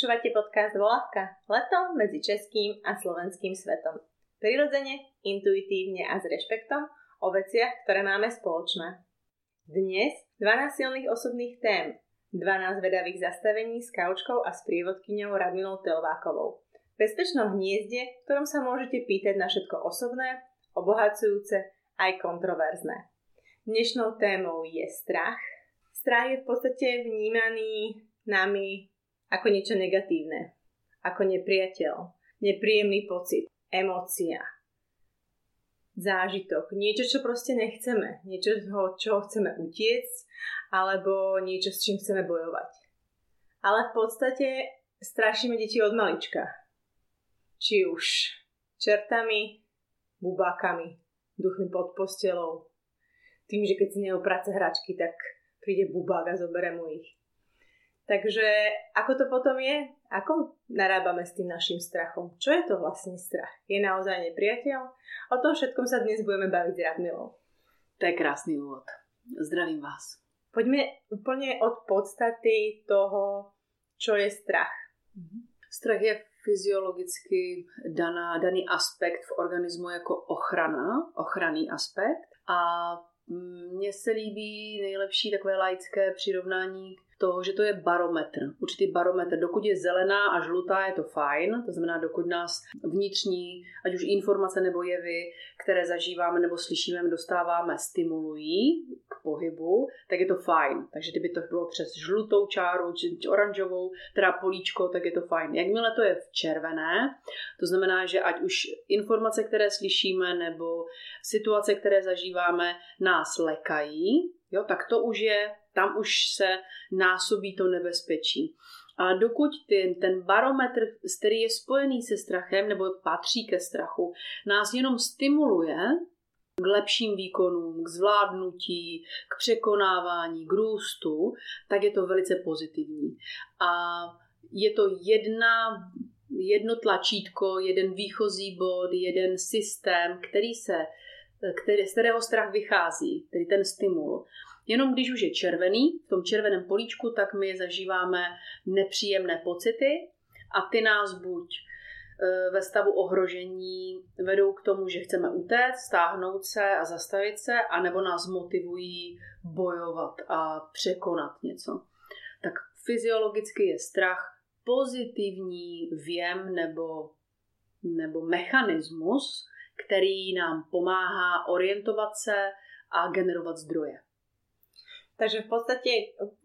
Počúvate podcast Volavka. Leto medzi českým a slovenským svetom. Prirodzene, intuitívne a s rešpektom o veciach, ktoré máme spoločné. Dnes 12 silných osobných tém, 12 vedavých zastavení s kaučkou a s prievodkyňou Radminou Telvákovou. V bezpečnom hniezde, v ktorom sa môžete pýtať na všetko osobné, obohacujúce aj kontroverzné. Dnešnou témou je strach. Strach je v podstate vnímaný nami ako niečo negatívne, ako nepriateľ, nepríjemný pocit, emócia, zážitok, niečo, čo proste nechceme, niečo, čo chceme utiecť, alebo niečo, s čím chceme bojovať. Ale v podstate strašíme deti od malička. Či už čertami, bubákami, duchmi pod postelou, tým, že keď si neoprace hračky, tak príde bubák a zoberie mu ich Takže ako to potom je? Ako narábame s tým našim strachom? Čo je to vlastne strach? Je naozaj nepriateľ? O tom všetkom sa dnes budeme baviť s Radmilou. To je krásný úvod. Zdravím vás. Poďme úplne od podstaty toho, čo je strach. Mhm. Strach je fyziologicky daná, daný aspekt v organismu jako ochrana, ochranný aspekt. A mně se líbí nejlepší takové laické přirovnání toho, že to je barometr, určitý barometr. Dokud je zelená a žlutá, je to fajn, to znamená, dokud nás vnitřní, ať už informace nebo jevy, které zažíváme nebo slyšíme, dostáváme, stimulují k pohybu, tak je to fajn. Takže kdyby to bylo přes žlutou čáru, či oranžovou, teda políčko, tak je to fajn. Jakmile to je v červené, to znamená, že ať už informace, které slyšíme, nebo situace, které zažíváme, nás lekají, jo, tak to už je tam už se násobí to nebezpečí. A dokud ten, ten barometr, který je spojený se strachem nebo patří ke strachu, nás jenom stimuluje k lepším výkonům, k zvládnutí, k překonávání, k růstu, tak je to velice pozitivní. A je to jedna, jedno tlačítko, jeden výchozí bod, jeden systém, který se, který, z kterého strach vychází, tedy ten stimul. Jenom když už je červený, v tom červeném políčku, tak my zažíváme nepříjemné pocity a ty nás buď e, ve stavu ohrožení vedou k tomu, že chceme utéct, stáhnout se a zastavit se, anebo nás motivují bojovat a překonat něco. Tak fyziologicky je strach pozitivní věm nebo, nebo mechanismus, který nám pomáhá orientovat se a generovat zdroje. Takže v podstate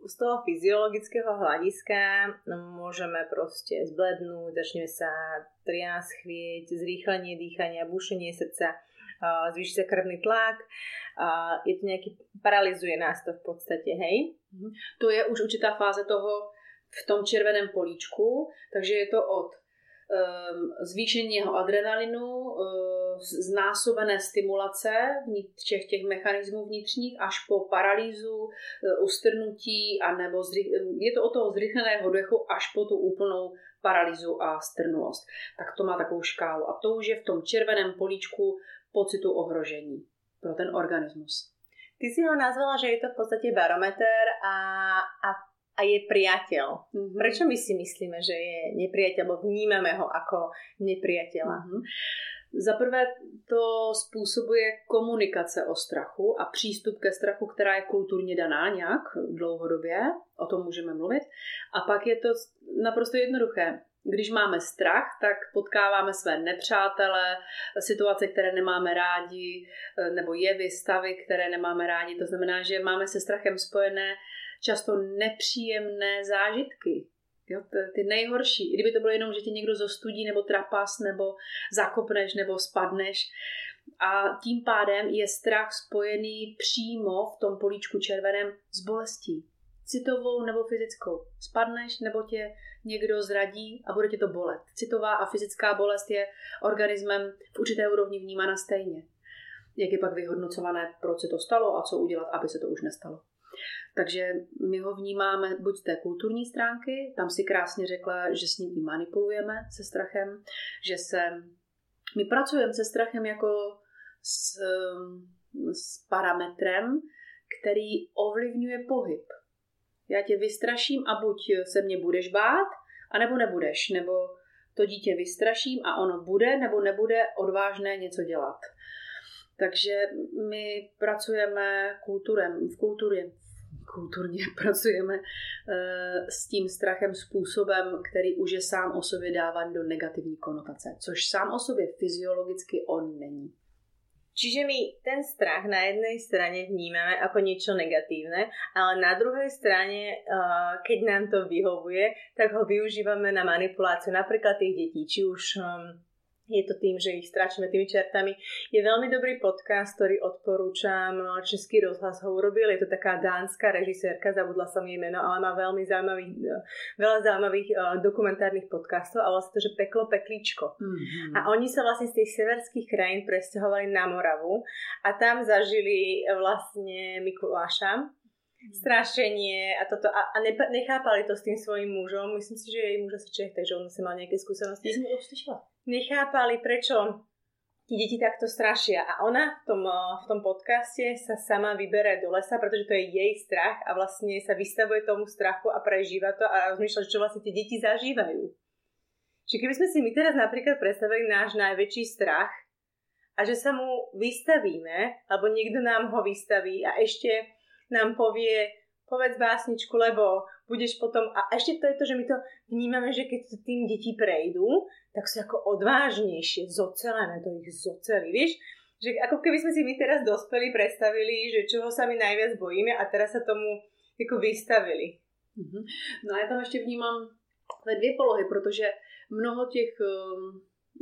z toho fyziologického hľadiska môžeme proste zblednúť, začneme sa trias chvieť, zrýchlenie dýchania, bušenie srdca, zvýši sa krvný tlak, je to nejaký, paralizuje nás to v podstate, hej? Mhm. To je už určitá fáze toho v tom červeném políčku, takže je to od zvýšení jeho adrenalinu, um, znásobené stimulace všech těch mechanismů vnitřních až po paralýzu, um, ustrnutí, a nebo je to od toho zrychleného dechu až po tu úplnou paralýzu a strnulost. Tak to má takovou škálu. A to už je v tom červeném políčku pocitu ohrožení pro ten organismus. Ty si ho nazvala, že je to v podstate barometer a, a a je priateľ. Mm-hmm. Prečo my si myslíme, že je nepriateľ, alebo vnímame ho ako nepriateľa? Mm-hmm. Za prvé to způsobuje komunikace o strachu a přístup ke strachu, která je kulturně daná nějak dlouhodobě, o tom můžeme mluvit. A pak je to naprosto jednoduché. Když máme strach, tak potkáváme své nepřátele, situace, které nemáme rádi, nebo jevy, stavy, které nemáme rádi. To znamená, že máme se strachem spojené často nepříjemné zážitky. Jo, ty nejhorší. Kdyby to bylo jenom, že tě někdo zostudí, nebo trapas, nebo zakopneš, nebo spadneš. A tím pádem je strach spojený přímo v tom políčku červeném s bolestí. Citovou nebo fyzickou. Spadneš, nebo tě někdo zradí a bude tě to bolet. Citová a fyzická bolest je organismem v určité úrovni vnímána stejně. Jak je pak vyhodnocované, proč se to stalo a co udělat, aby se to už nestalo. Takže my ho vnímáme buď z té kulturní stránky, tam si krásně řekla, že s ním i manipulujeme se strachem, že se my pracujeme se strachem jako s, s parametrem, který ovlivňuje pohyb. Já tě vystraším a buď se mě budeš bát, A nebo nebudeš, nebo to dítě vystraším a ono bude nebo nebude odvážné něco dělat. Takže my pracujeme kulturem, v kultuře, kulturně pracujeme eh, s tím strachem způsobem, který už je sám o sobě dáván do negativní konotace, což sám o sobě fyziologicky on není. Čiže my ten strach na jednej strane vnímame ako niečo negatívne, ale na druhej strane, keď nám to vyhovuje, tak ho využívame na manipuláciu napríklad tých detí, či už um, je to tým, že ich stračíme tými čertami. Je veľmi dobrý podcast, ktorý odporúčam. Český rozhlas ho urobil. Je to taká dánska režisérka, zabudla som jej meno, ale má veľmi zaujímavých, veľa zaujímavých uh, dokumentárnych podcastov a vlastne to, že peklo peklíčko. Mm-hmm. A oni sa vlastne z tých severských krajín presťahovali na Moravu a tam zažili vlastne Mikuláša mhm. strašenie a toto a, a nechápali to s tým svojím mužom. Myslím si, že jej muž asi Čech, takže on si mal nejaké skúsenosti. Ja som to nechápali, prečo tí deti takto strašia. A ona v tom, eh, v tom podcaste sa sama vybere do lesa, pretože to je jej strach a vlastne sa vystavuje tomu strachu a prežíva to a rozmýšľa, čo vlastne tie deti zažívajú. Čiže keby sme si my teraz napríklad predstavili náš najväčší strach a že sa mu vystavíme, alebo niekto nám ho vystaví a ešte nám povie, povedz básničku, lebo budeš potom... A ešte to je to, že my to vnímame, že keď to tým deti prejdú, tak sú ako odvážnejšie, zocelené, to ich zoceli, vieš? Že ako keby sme si my teraz dospeli predstavili, že čoho sa my najviac bojíme a teraz sa tomu jako vystavili. Mm-hmm. No a já tam ještě vnímám takové dvě polohy, protože mnoho těch um,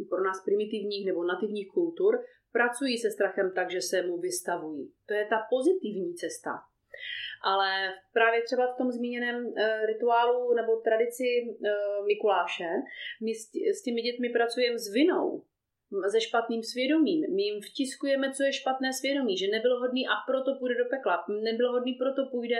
pro nás primitivních nebo nativních kultur pracují se strachem tak, že se mu vystavují. To je ta pozitivní cesta. Ale právě třeba v tom zmíněném uh, rituálu nebo tradici uh, Mikuláše my s, těmi dětmi pracujeme s vinou, se špatným svědomím. My jim vtiskujeme, co je špatné svědomí, že nebyl hodný a proto půjde do pekla, nebyl hodný, proto půjde.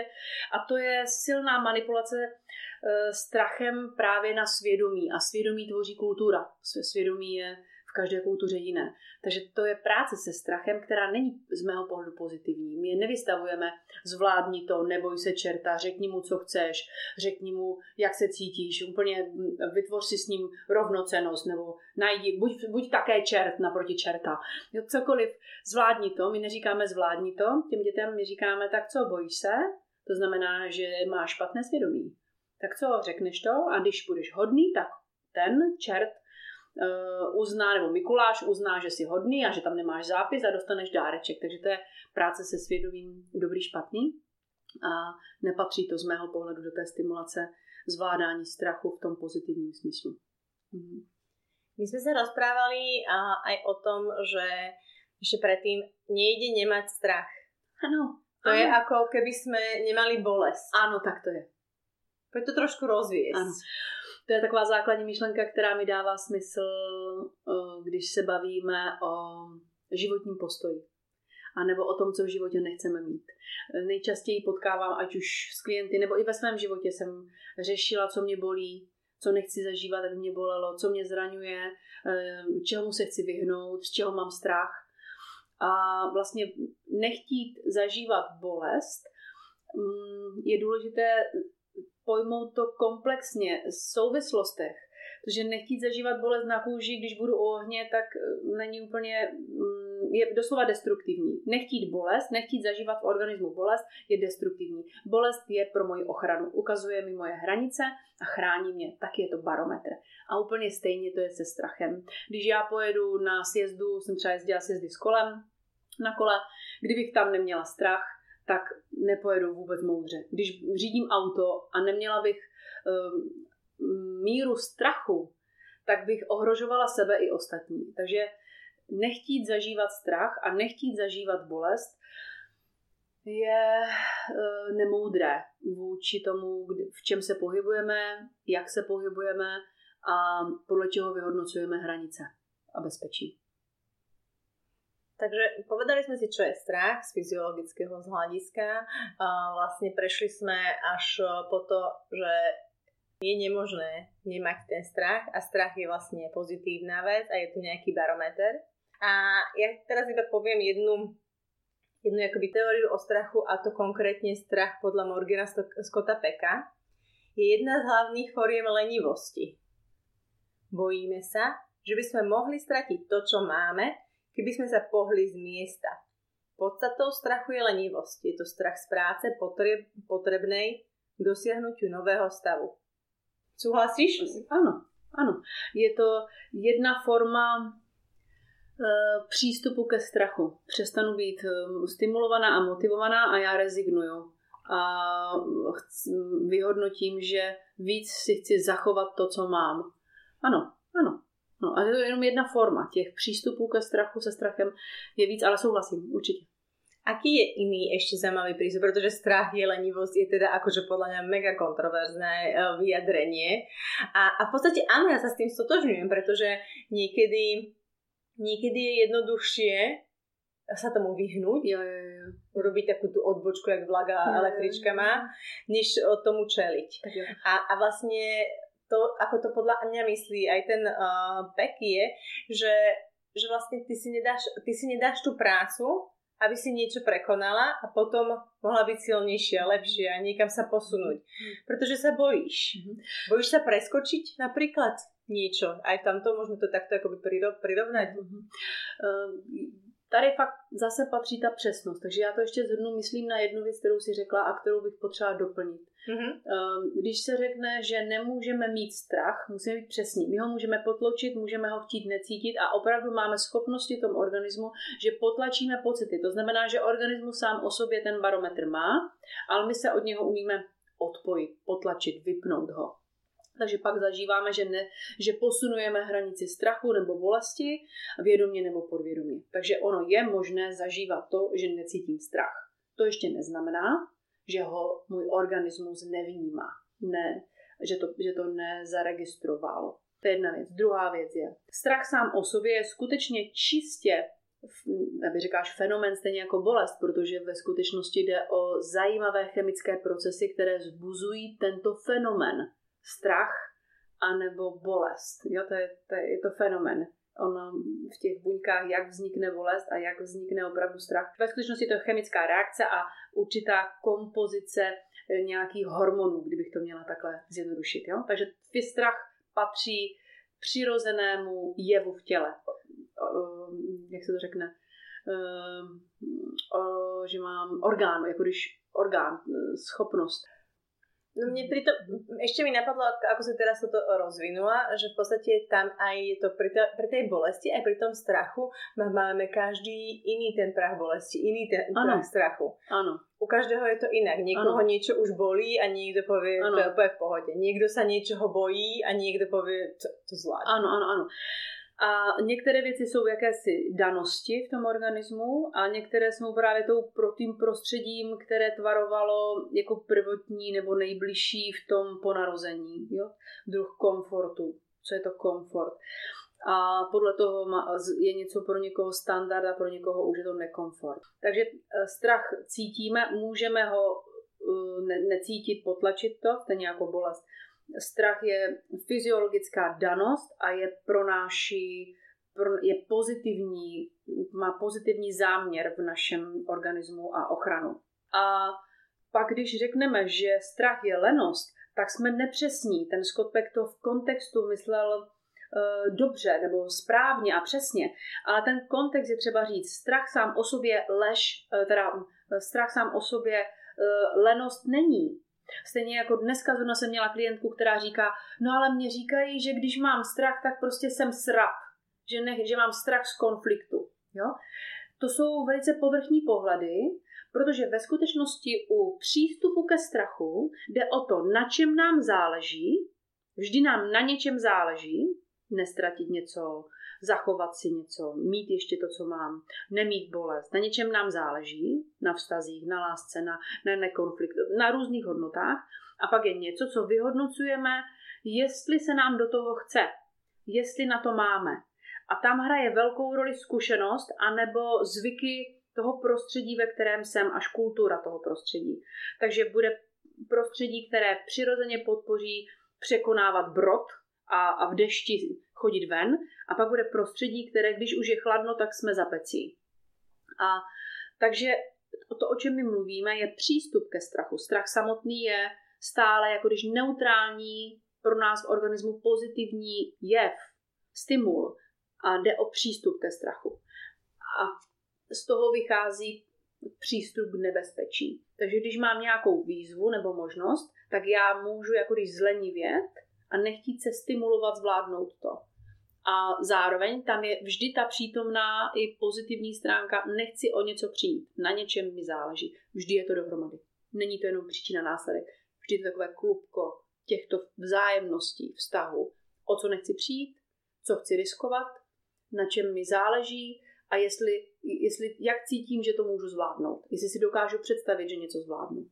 A to je silná manipulace uh, strachem právě na svědomí. A svědomí tvoří kultura. Svědomí je každé kultuře jiné. Takže to je práce se strachem, která není z mého pohledu pozitivní. My je nevystavujeme, zvládni to, neboj se čerta, řekni mu, co chceš, řekni mu, jak se cítíš, úplně vytvoř si s ním rovnocenost, nebo najdi, buď, buď také čert naproti čerta. Jo, cokoliv, zvládni to, my neříkáme zvládni to, těm dětem my říkáme, tak co, bojíš se? To znamená, že máš špatné svědomí. Tak co, řekneš to a když budeš hodný, tak ten čert uzná, nebo Mikuláš uzná, že jsi hodný a že tam nemáš zápis a dostaneš dáreček. Takže to je práce se svědomím dobrý, špatný. A nepatří to z mého pohledu do té stimulace zvládání strachu v tom pozitivním smyslu. Mhm. My jsme se rozprávali a, aj o tom, že ešte predtým nejde nemať strach. Ano. To ano. je ako keby sme nemali bolest. Ano, tak to je. Pojď to trošku rozvíjet. Ano. To je taková základní myšlenka, která mi dává smysl, eh, když se bavíme o životním postoji. A nebo o tom, co v životě nechceme mít. Nejčastěji potkávám, ať už s klienty, nebo i ve svém životě jsem řešila, co mě bolí, co nechci zažívat, aby mě bolelo, co mě zraňuje, eh, čemu se chci vyhnout, z čeho mám strach. A vlastně nechtít zažívat bolest mm, je důležité pojmout to komplexně, v souvislostech. Protože nechtít zažívat bolest na kůži, když budu u ohně, tak eh, není úplně, mm, je doslova destruktivní. Nechtít bolest, nechtít zažívat v organismu bolest je destruktivní. Bolest je pro moji ochranu, ukazuje mi moje hranice a chrání mě, tak je to barometr. A úplně stejně to je se strachem. Když já pojedu na sjezdu, jsem třeba jezdila sjezdy s kolem, na kole, kdybych tam neměla strach, tak nepojedu vůbec moudře. Když řídím auto a neměla bych um, míru strachu, tak bych ohrožovala sebe i ostatní. Takže nechtít zažívat strach a nechtít zažívat bolest je uh, nemoudré vůči tomu, v čem se pohybujeme, jak se pohybujeme a podle čeho vyhodnocujeme hranice a bezpečí. Takže povedali sme si, čo je strach z fyziologického z hľadiska. Vlastne prešli sme až po to, že je nemožné nemať ten strach a strach je vlastne pozitívna vec a je to nejaký barometer. A ja teraz iba poviem jednu, jednu akoby teóriu o strachu a to konkrétne strach podľa Morgana Scotta Peka. je jedna z hlavných foriem lenivosti. Bojíme sa, že by sme mohli stratiť to, čo máme, keby sme sa pohli z miesta. Podstatou strachu je lenivosť. Je to strach z práce potreb, potrebnej k dosiahnutiu nového stavu. Súhlasíš? Ano, ano. Je to jedna forma Eh, přístupu ke strachu. Přestanu být eh, stimulovaná a motivovaná a já rezignuju. A vyhodnotím, že víc si chci zachovat to, co mám. Ano, ano. No, a je to jenom jedna forma těch přístupů ke strachu se strachem je víc, ale souhlasím, určitě. Aký je iný ešte zaujímavý prístup, pretože strach je lenivosť je teda akože podľa mňa mega kontroverzné eh, vyjadrenie. A, a v podstate áno, ja sa s tým stotožňujem, pretože niekedy niekedy je jednoduchšie sa tomu vyhnúť, jo, jo, jo. urobiť takú tú odbočku, jak vlaga jo, električka má, než tomu čeliť. A, a vlastne to, ako to podľa mňa myslí aj ten uh, pek je, že, že vlastne ty si, nedáš, ty si nedáš tú prácu, aby si niečo prekonala a potom mohla byť silnejšia, lepšia a niekam sa posunúť. Mhm. Pretože sa bojíš. Mm-hmm. Bojíš sa preskočiť napríklad? niečo. Aj tamto môžeme to takto akoby prirovnať. Mm-hmm. Tady fakt zase patří ta přesnost, takže já to ještě zhrnu, myslím na jednu věc, kterou si řekla a kterou bych potřeba doplnit. Mm-hmm. Když se řekne, že nemůžeme mít strach, musíme být přesní. My ho můžeme potločit, můžeme ho chtít necítit a opravdu máme schopnosti tom organismu, že potlačíme pocity. To znamená, že organismus sám o sobě ten barometr má, ale my se od něho umíme odpojit, potlačit, vypnout ho. Takže pak zažíváme, že, ne, že posunujeme hranici strachu nebo bolesti vědomě nebo podvědomě. Takže ono je možné zažívat to, že necítím strach. To ještě neznamená, že ho můj organismus nevnímá, ne, že, to, že to nezaregistrovalo. To je jedna věc. Druhá věc je, strach sám o sobě je skutečně čistě aby říkáš fenomen stejně jako bolest, protože ve skutečnosti jde o zajímavé chemické procesy, které zbuzují tento fenomen strach anebo bolest. Jo, to je, to je, je to fenomen. On v těch buňkách, jak vznikne bolest a jak vznikne opravdu strach. Ve skutečnosti to je chemická reakce a určitá kompozice eh, nějakých hormonů, kdybych to měla takhle zjednodušit. Jo? Takže strach patří přirozenému jevu v těle. Jak se to řekne? Že mám orgán, jako když orgán, eh, schopnost No mne pri to, ešte mi napadlo, ako si teraz toto rozvinula, že v podstate tam aj je to pri, to, pri tej bolesti, aj pri tom strachu máme každý iný ten prach bolesti, iný ten ano. prach strachu. Áno. U každého je to inak. Niekoho ano. niečo už bolí a niekto povie, ano. to je v pohode. Niekto sa niečoho bojí a niekto povie, to, to zvládne. Áno, áno, áno. A některé věci jsou jakési danosti v tom organismu a některé jsou právě tou pro tím prostředím, které tvarovalo jako prvotní nebo nejbližší v tom ponarození. Jo? Druh komfortu. Co je to komfort? A podle toho je něco pro někoho standard a pro někoho už je to nekomfort. Takže e, strach cítíme, můžeme ho e, necítit, potlačit to, stejně jako bolest Strach je fyziologická danost a je pro naši, je pozitivní, má pozitivní záměr v našem organismu a ochranu. A pak, když řekneme, že strach je lenost, tak jsme nepřesní. Ten Scott Peck to v kontextu myslel uh, dobře nebo správně a přesně, ale ten kontext je třeba říct. Strach sám o sobě lež, uh, teda uh, strach sám o sobě lenost není. Stejně jako dneska zrovna jsem měla klientku, která říká, no ale mě říkají, že když mám strach, tak prostě jsem srap, že, ne, že mám strach z konfliktu. Jo? To jsou velice povrchní pohledy, protože ve skutečnosti u přístupu ke strachu jde o to, na čem nám záleží, vždy nám na něčem záleží, nestratit něco, zachovat si něco, mít ještě to, co mám, nemít bolest. Na něčem nám záleží, na vztazích, na lásce, na, na nekonflikt, na různých hodnotách. A pak je něco, co vyhodnocujeme, jestli se nám do toho chce, jestli na to máme. A tam hraje velkou roli zkušenost anebo zvyky toho prostředí, ve kterém jsem, až kultura toho prostředí. Takže bude prostředí, které přirozeně podpoří překonávat brod a, a v dešti chodit ven a pak bude prostředí, které když už je chladno, tak jsme za pecí. A takže to, o čem my mluvíme, je přístup ke strachu. Strach samotný je stále jako když neutrální pro nás v organismu pozitivní jev, stimul a jde o přístup ke strachu. A z toho vychází přístup k nebezpečí. Takže když mám nějakou výzvu nebo možnost, tak já můžu jako když zlenivět a nechtít se stimulovat, zvládnout to. A zároveň tam je vždy ta přítomná i pozitivní stránka, nechci o něco přijít, na něčem mi záleží. Vždy je to dohromady. Není to jenom příčina následek. Vždy je to takové klubko těchto vzájemností, vztahu. O co nechci přijít, co chci riskovat, na čem mi záleží a jestli, jestli, jak cítím, že to můžu zvládnout. Jestli si dokážu představit, že něco zvládnu.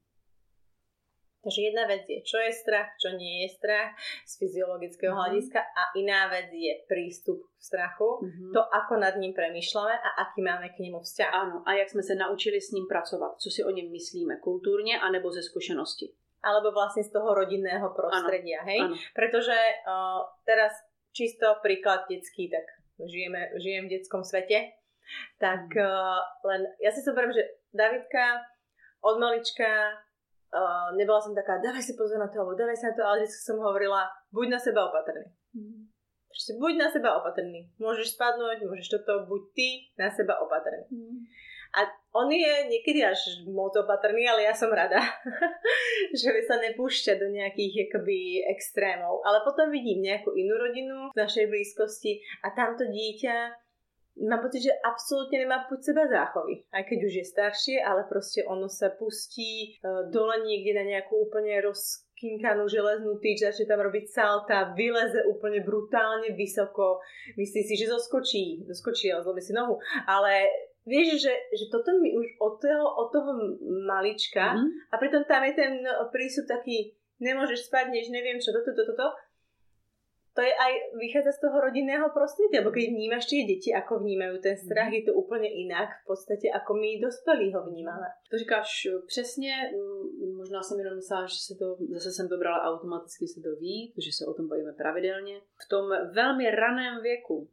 Takže jedna vec je, čo je strach, čo nie je strach z fyziologického mm-hmm. hľadiska a iná vec je prístup k strachu, mm-hmm. to, ako nad ním premýšľame a aký máme k němu vzťah. Ano, a jak jsme se naučili s ním pracovat, co si o něm myslíme kulturně anebo ze zkušenosti. Alebo vlastne z toho rodinného prostredia, ano. hej? Ano. Pretože uh, teraz čisto príklad detský, tak žijeme, žijem v detskom svete, tak uh, len ja si zoberiem, že Davidka od malička uh, nebola som taká, dávaj si pozor na to, alebo dávaj sa na to, ale vždy som hovorila, buď na seba opatrný. Mm. Proste buď na seba opatrný. Môžeš spadnúť, môžeš toto, buď ty na seba opatrný. Mm. A on je niekedy až moc opatrný, ale ja som rada, že sa nepúšťa do nejakých akoby extrémov. Ale potom vidím nejakú inú rodinu v našej blízkosti a tamto dieťa mám pocit, že absolútne nemá pod seba záchovy. Aj keď už je staršie, ale proste ono sa pustí e, dole niekde na nejakú úplne rozkinkanú železnú tyč, začne tam robiť salta, vyleze úplne brutálne vysoko, myslí si, že zoskočí, zoskočí, ale zlomí si nohu, ale Vieš, že, že toto mi už od toho, od toho malička mm-hmm. a pritom tam je ten prístup taký, nemôžeš spať, než neviem čo, toto, toto, toto to je aj, vychádza z toho rodinného prostredia, lebo keď vnímaš tie deti, ako vnímajú ten strach, mhm. je to úplně inak v podstatě, ako my dospělí ho vnímáme. To říkáš eh, přesně, možná jsem jenom myslela, že se to, zase jsem to brala automaticky, se to ví, že se o tom bavíme pravidelně. V tom velmi raném věku,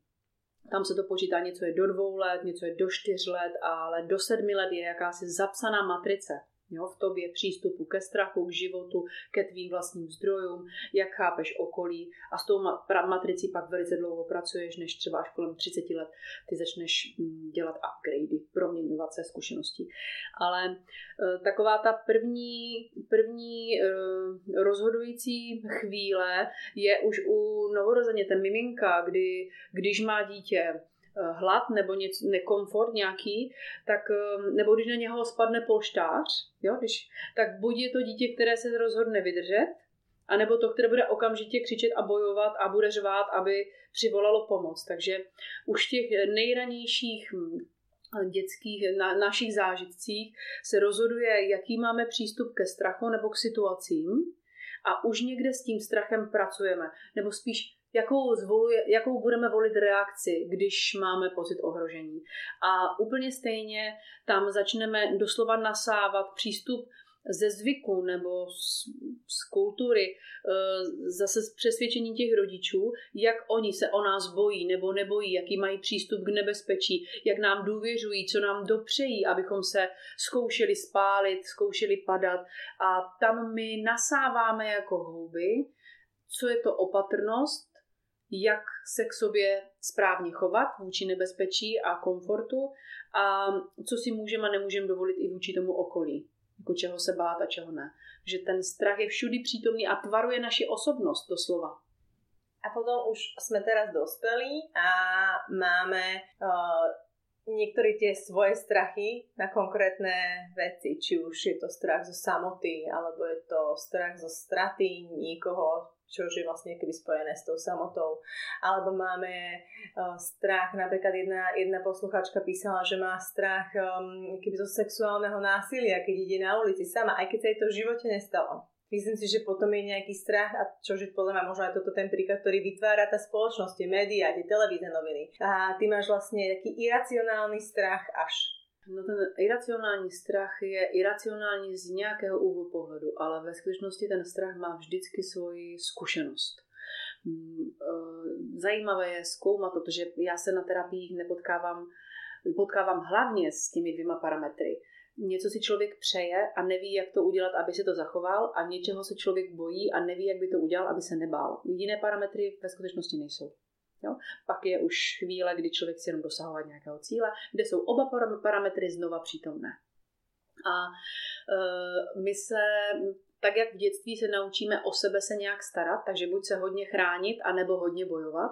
tam se to počítá, něco je do dvou let, něco je do čtyř let, ale do sedmi let je jakási zapsaná matrice jo, v tobě přístupu ke strachu, k životu, ke tvým vlastním zdrojům, jak chápeš okolí a s tou matricí pak velice dlouho pracuješ, než třeba až kolem 30 let ty začneš mm, dělat upgradey, proměňovat se zkušenosti. Ale e, taková ta první, první e, rozhodující chvíle je už u novorozeně, ten miminka, kdy, když má dítě hlad nebo něco, nekomfort nějaký, tak, eh, nebo když na něho spadne polštář, jo, když, tak buď je to dítě, které se rozhodne vydržet, anebo to, které bude okamžitě křičet a bojovat a bude řvát, aby přivolalo pomoc. Takže už těch nejranějších hm, dětských, na, našich zážitcích se rozhoduje, jaký máme přístup ke strachu nebo k situacím a už někde s tím strachem pracujeme. Nebo spíš jakou, zvoluje, jakou budeme volit reakci, když máme pocit ohrožení. A úplně stejně tam začneme doslova nasávat přístup ze zvyku nebo z, z kultury, eh, zase z přesvědčení těch rodičů, jak oni se o nás bojí nebo nebojí, jaký mají přístup k nebezpečí, jak nám důvěřují, co nám dopřejí, abychom se zkoušeli spálit, zkoušeli padat. A tam my nasáváme jako houby, co je to opatrnost, jak se k sobě správně chovat vůči nebezpečí a komfortu a co si můžeme a nemůžeme dovolit i vůči tomu okolí. Jako čeho se bát a čeho ne. Že ten strach je všudy přítomný a tvaruje naši osobnost doslova. A potom už jsme teraz dospělí a máme uh, některé ty svoje strachy na konkrétne veci, či už je to strach zo samoty, alebo je to strach zo straty někoho, čo je vlastne keby spojené s tou samotou. Alebo máme uh, strach, napríklad jedna, jedna posluchačka písala, že má strach um, keby zo sexuálneho násilia, keď ide na ulici sama, aj keď sa jej to v živote nestalo. Myslím si, že potom je nejaký strach a čo je podľa mňa možno aj toto ten príklad, ktorý vytvára tá spoločnosť, tie médiá, tie televízne noviny. A ty máš vlastne taký iracionálny strach až No ten iracionální strach je iracionální z nějakého úhlu pohledu, ale ve skutečnosti ten strach má vždycky svoji zkušenost. Mm, e, zajímavé je zkoumat, protože já se na terapiích nepotkávám, potkávám hlavně s těmi dvěma parametry. něco si člověk přeje a neví, jak to udělat, aby si to zachoval a něčeho se člověk bojí a neví, jak by to udělal, aby se nebál. Jiné parametry ve skutečnosti nejsou. Jo? Pak je už chvíle, kdy člověk si jenom dosahovat nějakého cíle, kde jsou oba parametry znova přítomné. A e, my se tak jak v dětství se naučíme o sebe se nějak starat, takže buď se hodně chránit, anebo hodně bojovat,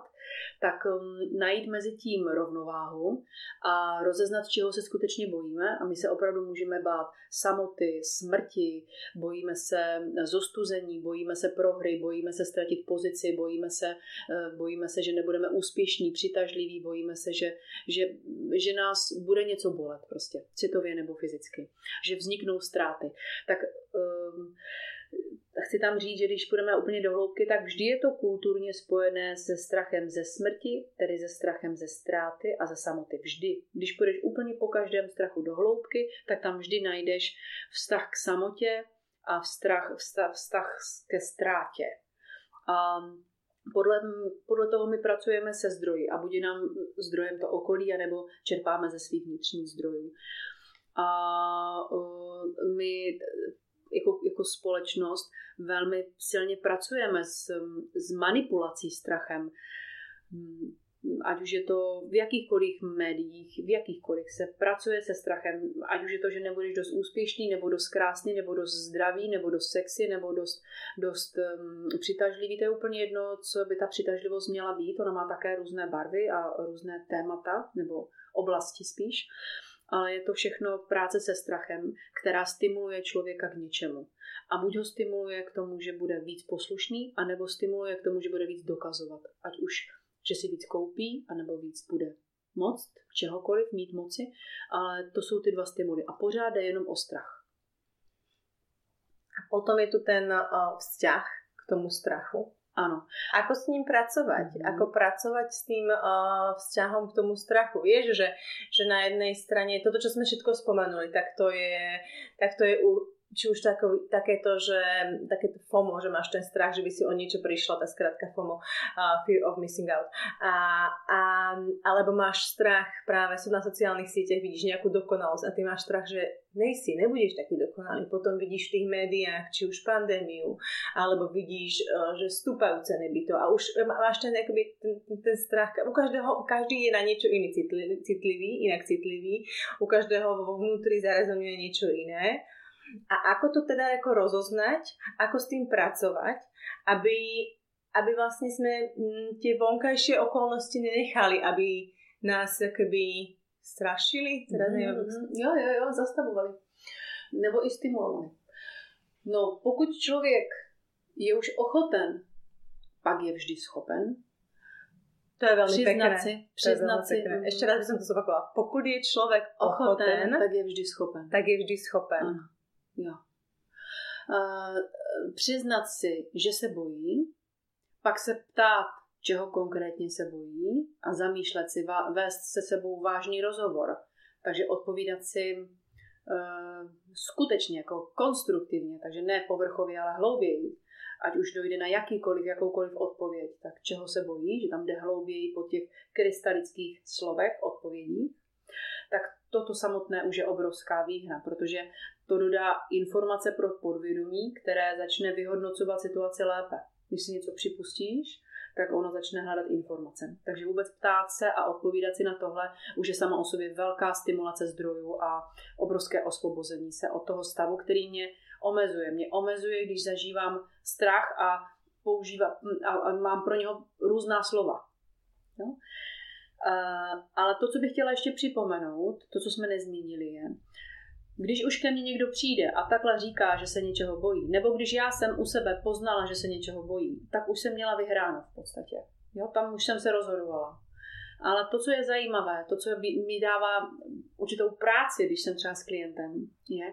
tak um, najít mezi tím rovnováhu a rozeznat, čeho se skutečně bojíme. A my se opravdu můžeme bát samoty, smrti, bojíme se zostuzení, bojíme se prohry, bojíme se ztratit pozici, bojíme se, eh, bojíme se že nebudeme úspěšní, přitažliví, bojíme se, že, že, že nás bude něco bolet prostě, citově nebo fyzicky, že vzniknou ztráty. Tak um, chci tam říct, že když půjdeme úplně do hloubky, tak vždy je to kulturně spojené se strachem ze smrti, tedy se strachem ze ztráty a ze samoty. Vždy. Když půjdeš úplně po každém strachu do hloubky, tak tam vždy najdeš vztah k samotě a vztah, vztah, vztah ke ztrátě. A podle, podle toho my pracujeme se zdroji a buď je nám zdrojem to okolí, anebo čerpáme ze svých vnitřních zdrojů. A my jako, jako společnost velmi silně pracujeme s, s manipulací strachem. Ať už je to v jakýchkoliv médiích, v jakýchkoliv se pracuje se strachem, ať už je to, že nebudeš dost úspěšný, nebo dost krásný, nebo dost zdravý, nebo dost sexy, nebo dost, dost um, přitažlivý, to je úplně jedno, co by ta přitažlivost měla být. Ona má také různé barvy a různé témata, nebo oblasti spíš. Uh, ale je to všechno práce se strachem, která stimuluje člověka k něčemu. A buď ho stimuluje k tomu, že bude víc poslušný, anebo stimuluje k tomu, že bude víc dokazovat. Ať už, že si víc koupí, anebo víc bude moc, čehokoliv, mít moci, ale to jsou ty dva stimuly. A pořád je jenom o strach. A potom je tu ten uh, vzťah k tomu strachu. Áno. Ako s ním pracovať? Mm-hmm. Ako pracovať s tým uh, vzťahom k tomu strachu? Vieš, že, že na jednej strane toto, čo sme všetko spomenuli, tak to je, tak to je u, či už tako, takéto, že takéto FOMO, že máš ten strach, že by si o niečo prišla, tá skratka FOMO, uh, Fear of Missing Out. A, a, alebo máš strach, práve sú na sociálnych sieťach, vidíš nejakú dokonalosť a ty máš strach, že nejsi, nebudeš taký dokonalý. Potom vidíš v tých médiách, či už pandémiu, alebo vidíš, uh, že stúpajú ceny byto a už máš ten, akoby, ten, ten strach. U každého, každý je na niečo iný citlivý, inak citlivý. U každého vnútri zarezonuje niečo iné a ako to teda jako rozoznať, ako s tým pracovať, aby, aby vlastne sme mm, tie vonkajšie okolnosti nenechali, aby nás jakoby strašili. Teda mm, mm, jo, jo, jo, zastavovali. Nebo i stimulovali. No, pokud člověk je už ochoten, pak je vždy schopen. To je velmi přiznat pekné. Si, přiznat si. Pekné. Ještě raz bych to zopakovala. Pokud je člověk ochoten, ochoten, tak je vždy schopen. Tak je vždy schopen. Ano. Jo. Uh, přiznat si, že se bojí, pak se ptát, čeho konkrétně se bojí a zamýšlet si, vést se sebou vážný rozhovor. Takže odpovídat si uh, skutečně jako konstruktivně, takže ne povrchově, ale hlouběji. Ať už dojde na jakýkoliv, jakoukoliv odpověď, tak čeho se bojí, že tam jde hlouběji po těch krystalických slovech odpovědí, tak toto samotné už je obrovská výhra, protože to dodá informace pro podvědomí, které začne vyhodnocovat situaci lépe. Když si něco připustíš, tak ono začne hledat informace. Takže vůbec ptát se a odpovídat si na tohle už je sama o sobě velká stimulace zdrojů a obrovské osvobození se od toho stavu, který mě omezuje. Mě omezuje, když zažívám strach a používám a, mám pro něho různá slova. Jo? Uh, ale to, co bych chtěla ještě připomenout, to, co jsme nezmínili, je, když už ke mně někdo přijde a takhle říká, že se něčeho bojí, nebo když já jsem u sebe poznala, že se něčeho bojí, tak už jsem měla vyhráno v podstatě. Jo, tam už jsem se rozhodovala. Ale to, co je zajímavé, to, co mi dává určitou práci, když jsem třeba s klientem, je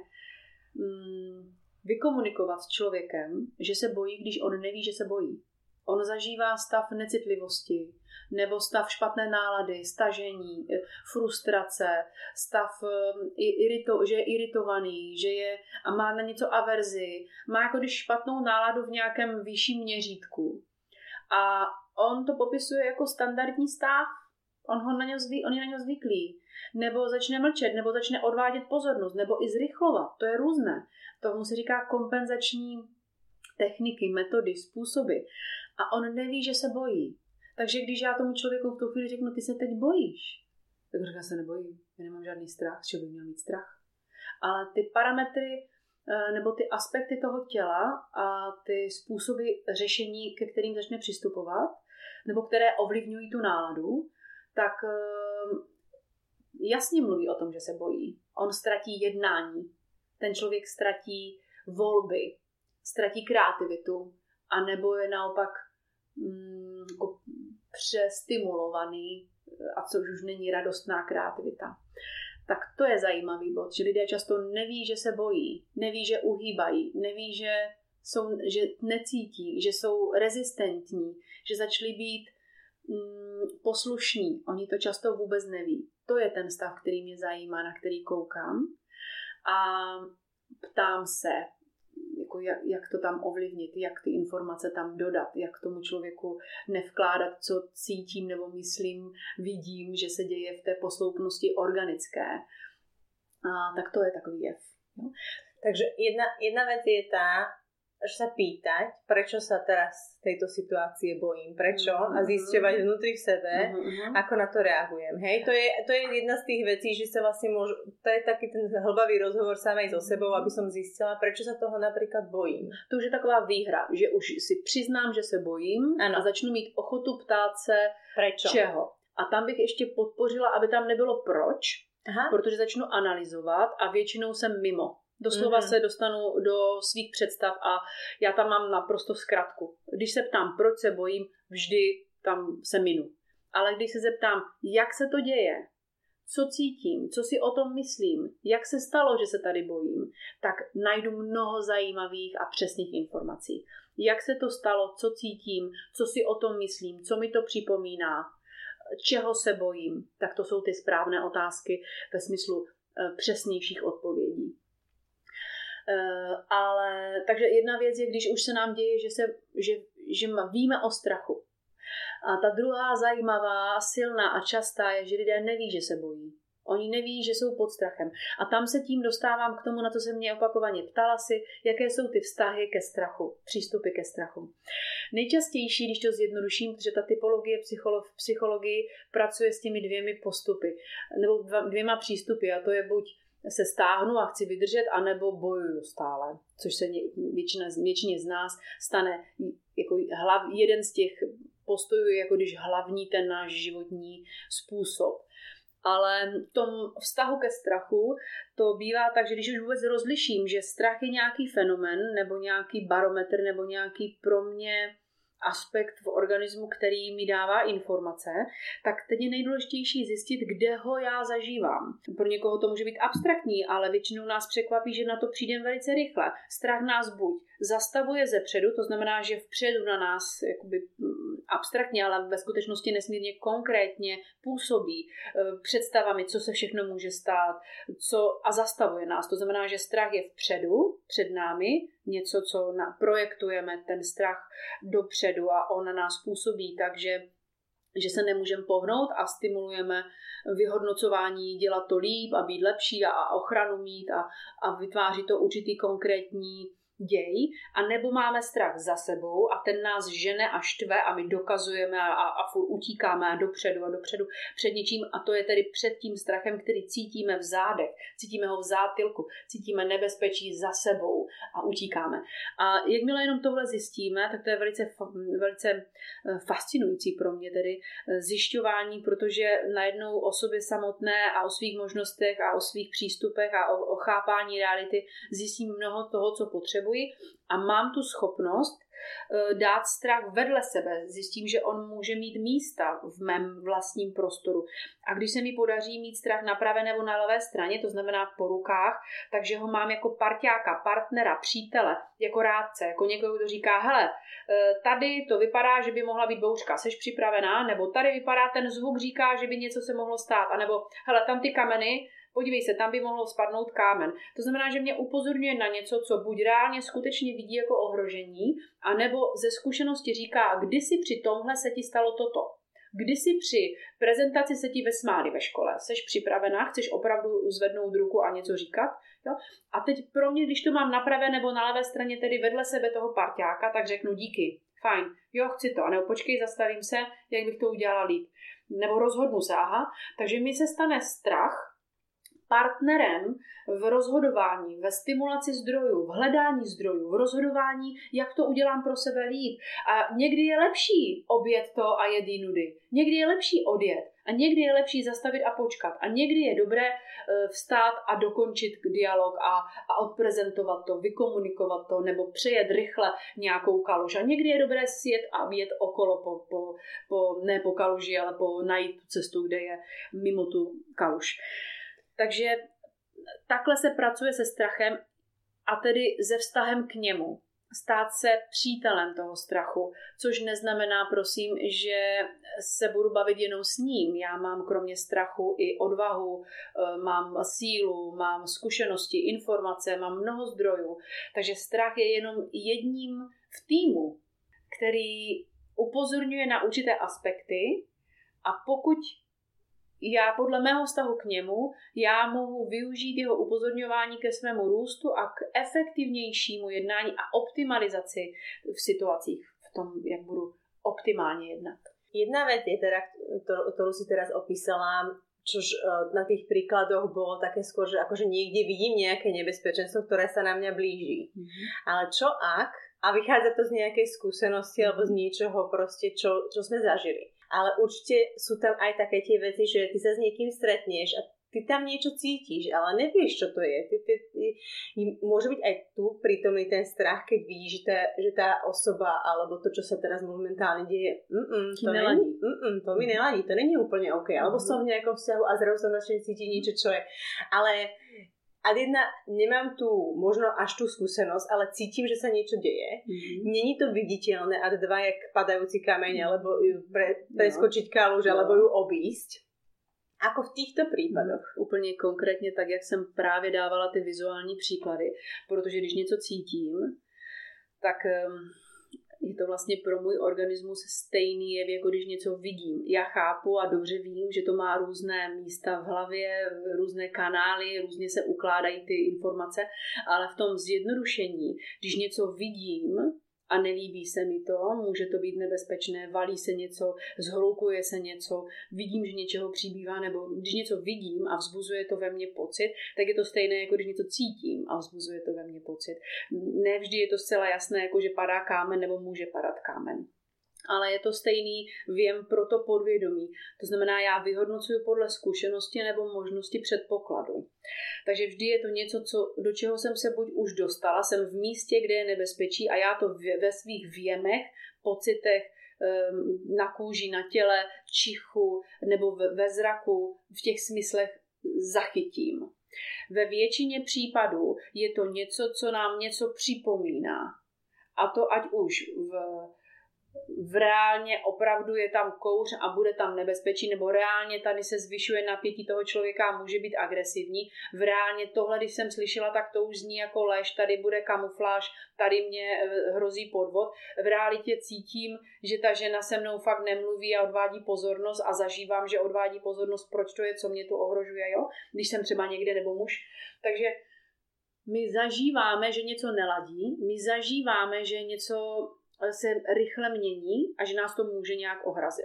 mm, vykomunikovat s člověkem, že se bojí, když on neví, že se bojí. On zažívá stav necitlivosti, nebo stav špatné nálady, stažení, eh, frustrace, stav eh, irito, že je iritovaný, že je a má na něco averzi, má jako když špatnou náladu v nějakém vyšším měřítku. A on to popisuje jako standardní stav, On, ho na něj zví, on je na něj zvyklý. Nebo začne mlčet, nebo začne odvádět pozornost, nebo i zrychlovat. To je různé. Tomu se říká kompenzační techniky, metody, způsoby. A on neví, že se bojí. Takže když já tomu člověku v tu chvíli řeknu, ty se teď bojíš, tak říká, se nebojím, já nemám žádný strach, čeho bych měl mít strach. Ale ty parametry eh, nebo ty aspekty toho těla a ty způsoby řešení, ke kterým začne přistupovat, nebo které ovlivňují tu náladu, tak eh, jasně mluví o tom, že se bojí. On ztratí jednání. Ten člověk ztratí volby, ztratí kreativitu, a nebo je naopak mm, jako přestimulovaný, a což už není radostná kreativita. Tak to je zajímavý bod, že lidé často neví, že se bojí, neví, že uhýbají, neví, že, jsou, že necítí, že jsou rezistentní, že začali být mm, poslušní. Oni to často vůbec neví. To je ten stav, který mě zajímá, na který koukám. A ptám se, jako jak, jak to tam ovlivnit, jak ty informace tam dodat, jak tomu člověku nevkládat, co cítím nebo myslím, vidím, že se děje v té posloupnosti organické. A tak to je takový jev. No. Takže jedna, jedna věc je ta, sa pýtať, prečo sa teraz tejto situácie bojím, prečo mm-hmm. a zisťovať vnútri v sebe, mm-hmm. ako na to reagujem. Hej, to je, to je jedna z tých vecí, že sa vlastne môžu, to je taký ten hlbavý rozhovor samej so sebou, aby som zistila, prečo sa toho napríklad bojím. To už je taková výhra, že už si přiznám, že se bojím ano. a začnu mít ochotu ptát se prečo. čeho. A tam bych ještě podpořila, aby tam nebylo proč, Aha. protože začnu analyzovat a většinou jsem mimo. Doslova mm-hmm. se dostanu do svých představ a já tam mám naprosto zkratku. Když se ptám, proč se bojím, vždy tam se minu. Ale když se zeptám, jak se to děje, co cítím, co si o tom myslím, jak se stalo, že se tady bojím, tak najdu mnoho zajímavých a přesných informací. Jak se to stalo, co cítím, co si o tom myslím, co mi to připomíná, čeho se bojím, tak to jsou ty správné otázky ve smyslu eh, přesnějších odpovědí. Eh, ale takže jedna věc je, když už se nám děje, že, se, že, že víme o strachu. A ta druhá zajímavá, silná a častá je, že lidé neví, že se bojí. Oni neví, že jsou pod strachem. A tam se tím dostávám k tomu, na co se mě opakovaně ptala si, jaké jsou ty vztahy ke strachu, přístupy ke strachu. Nejčastější, když to zjednoduším, protože ta typologie psycholo- v psychologii pracuje s těmi dvěmi postupy, nebo dvěma přístupy, a to je buď se stáhnu a chci vydržet, anebo bojuju stále, což se většina, většině z nás stane jako hlav, jeden z těch postojů, jako když hlavní ten náš životní způsob. Ale v tom vztahu ke strachu to bývá tak, že když už vůbec rozliším, že strach je nějaký fenomen nebo nějaký barometr nebo nějaký pro mě aspekt v organismu, který mi dává informace, tak teď je nejdůležitější zjistit, kde ho já zažívám. Pro někoho to může být abstraktní, ale většinou nás překvapí, že na to přijdeme velice rychle. Strach nás buď zastavuje ze předu, to znamená, že vpředu na nás jakoby abstraktně, ale ve skutečnosti nesmírně konkrétně působí e, představami, co se všechno může stát, co a zastavuje nás. To znamená, že strach je vpředu, před námi, něco, co na, projektujeme ten strach dopředu a on na nás působí, takže že se nemůžeme pohnout a stimulujeme vyhodnocování, dělat to líp a být lepší a, a ochranu mít a, a vytváří to určitý konkrétní děj, a nebo máme strach za sebou a ten nás žene a štve a my dokazujeme a, a, furt utíkáme a dopředu a dopředu před něčím a to je tedy před tím strachem, který cítíme v zádech, cítíme ho v zátilku, cítíme nebezpečí za sebou a utíkáme. A jakmile jenom tohle zjistíme, tak to je velice, velice eh, fascinující pro mě tedy eh, zjišťování, protože najednou o sobě samotné a o svých možnostech a o svých přístupech a o, o chápání reality zjistím mnoho toho, co potřebuji potřebuji a mám tu schopnost eh, dát strach vedle sebe. Zjistím, že on může mít místa v mém vlastním prostoru. A když se mi podaří mít strach na pravé nebo na levé straně, to znamená po rukách, takže ho mám jako parťáka, partnera, přítele, jako rádce, jako někoho, kdo říká, hele, eh, tady to vypadá, že by mohla být bouřka, seš připravená, nebo tady vypadá ten zvuk, říká, že by něco se mohlo stát, a nebo hele, tam ty kameny, podívej se, tam by mohlo spadnout kámen. To znamená, že mě upozorňuje na něco, co buď reálně skutečně vidí jako ohrožení, anebo ze zkušenosti říká, kdysi při tomhle se ti stalo toto. Kdysi při prezentaci se ti vesmáli ve škole, jsi připravená, chceš opravdu zvednout ruku a něco říkat. Jo? A teď pro mě, když to mám na pravé nebo na levé straně, tedy vedle sebe toho parťáka, tak řeknu díky, fajn, jo, chci to, a nebo počkej, zastavím se, jak bych to udělala líp. Nebo rozhodnu se, aha. Takže mi se stane strach, partnerem v rozhodování, ve stimulaci zdrojů, v hledání zdrojů, v rozhodování, jak to udělám pro sebe líp. A někdy je lepší obět to a jet nudy. Někdy je lepší odjet a někdy je lepší zastavit a počkat. A někdy je dobré eh, vstát a dokončit dialog a, a odprezentovat to, vykomunikovat to nebo přejet rychle nějakou kaluž. A někdy je dobré sjet a jet okolo, po, po, po, ne po kaluži, ale po najít tu cestu, kde je mimo tu kaluž. Takže takhle se pracuje se strachem a tedy se vztahem k němu. Stát se přítelem toho strachu, což neznamená, prosím, že se budu bavit jenom s ním. Já mám kromě strachu i odvahu, eh, mám sílu, mám zkušenosti, informace, mám mnoho zdrojů. Takže strach je jenom jedním v týmu, který upozorňuje na určité aspekty a pokud já podle mého vztahu k němu, já mohu využít jeho upozorňování ke svému růstu a k efektivnějšímu jednání a optimalizaci v situacích, v tom, jak budu optimálně jednat. Jedna vec je teda, ktorú si teraz opísala, čož e, na tých príkladoch bolo také skôr, že akože niekde vidím nejaké nebezpečenstvo, ktoré sa na mňa blíži. Mm-hmm. Ale čo ak, a vychádza to z nejakej skúsenosti alebo z niečoho proste, čo, čo sme zažili ale určite sú tam aj také tie veci, že ty sa s niekým stretneš a ty tam niečo cítiš, ale nevieš, čo to je. Ty, ty, ty, môže byť aj tu prítomný ten strach, keď vidíš, že tá, že tá osoba alebo to, čo sa teraz momentálne deje, mm, to, není, mm, to mi neladí, to není úplne OK. Alebo som v nejakom vzťahu a zrazu som začne cítiť niečo, čo je. Ale a jedna, nemám tu možno až tú skúsenosť, ale cítim, že sa niečo deje. Mm-hmm. Není to viditeľné a dva jak padajúci kameň, mhm. alebo ju pre, no. preskočiť kaluž, no. alebo ju obísť. Ako v týchto případech? Mm, úplně konkrétně tak, jak jsem právě dávala ty vizuální příklady, protože když něco cítím, tak um, je to vlastně pro můj organismus stejný jev, jako když něco vidím. Já chápu a dobře vím, že to má různé místa v hlavě, různé kanály, různě se ukládají ty informace, ale v tom zjednodušení, když něco vidím, a nelíbí se mi to, může to být nebezpečné, valí se něco, zhlukuje se něco, vidím, že něčeho přibývá, nebo když něco vidím a vzbuzuje to ve mně pocit, tak je to stejné, jako když něco cítím a vzbuzuje to ve mně pocit. Nevždy je to zcela jasné, jako že padá kámen nebo může padat kámen ale je to stejný věm pro to podvědomí. To znamená, já vyhodnocuju podle zkušenosti nebo možnosti předpokladu. Takže vždy je to něco, co, do čeho jsem se buď už dostala, jsem v místě, kde je nebezpečí a já to ve svých věmech, pocitech, ehm, na kůži, na těle, čichu nebo ve zraku, v těch smyslech zachytím. Ve většině případů je to něco, co nám něco připomíná. A to ať už v v reálně opravdu je tam kouř a bude tam nebezpečí, nebo reálně tady se zvyšuje napětí toho člověka a může být agresivní. V reálně tohle, když jsem slyšela, tak to už zní jako lež, tady bude kamufláž, tady mě eh, hrozí podvod. V realitě cítím, že ta žena se mnou fakt nemluví a odvádí pozornost a zažívám, že odvádí pozornost, proč to je, co mě tu ohrožuje, jo? když jsem třeba někde nebo muž. Takže my zažíváme, že něco neladí, my zažíváme, že něco se rychle mění a že nás to může nějak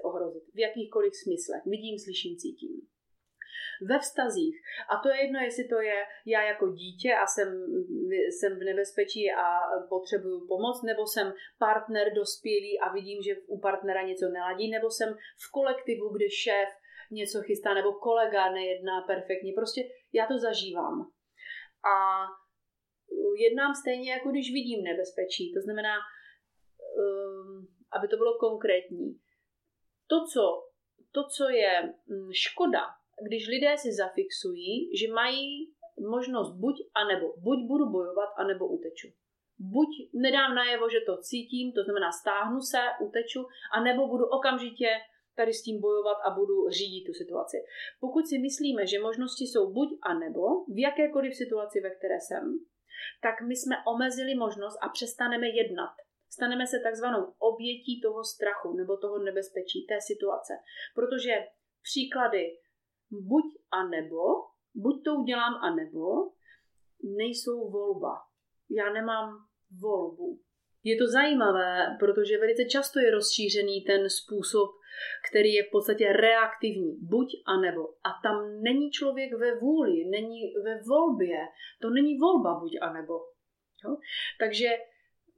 ohrozit. V jakýchkoliv smyslech. Vidím, slyším, cítím. Ve vztazích, a to je jedno, jestli to je já jako dítě a jsem, jsem v nebezpečí a potřebuju pomoc, nebo jsem partner dospělý a vidím, že u partnera něco neladí, nebo jsem v kolektivu, kde šéf něco chystá, nebo kolega nejedná perfektně. Prostě já to zažívám. A jednám stejně, jako když vidím nebezpečí. To znamená, aby to bylo konkrétní. To, co, to, co je mm, škoda, když lidé si zafixují, že mají možnost buď a nebo buď budu bojovat, a nebo uteču. Buď nedám najevo, že to cítím, to znamená stáhnu se, uteču, a nebo budu okamžitě tady s tím bojovat a budu řídit tu situaci. Pokud si myslíme, že možnosti jsou buď a nebo v jakékoliv situaci, ve které jsem, tak my jsme omezili možnost a přestaneme jednat staneme se takzvanou obětí toho strachu nebo toho nebezpečí, té situace. Protože příklady buď a nebo, buď to udělám a nebo, nejsou volba. Já nemám volbu. Je to zajímavé, protože velice často je rozšířený ten způsob, který je v podstatě reaktivní, buď a nebo. A tam není člověk ve vůli, není ve volbě. To není volba buď a nebo. Jo? Takže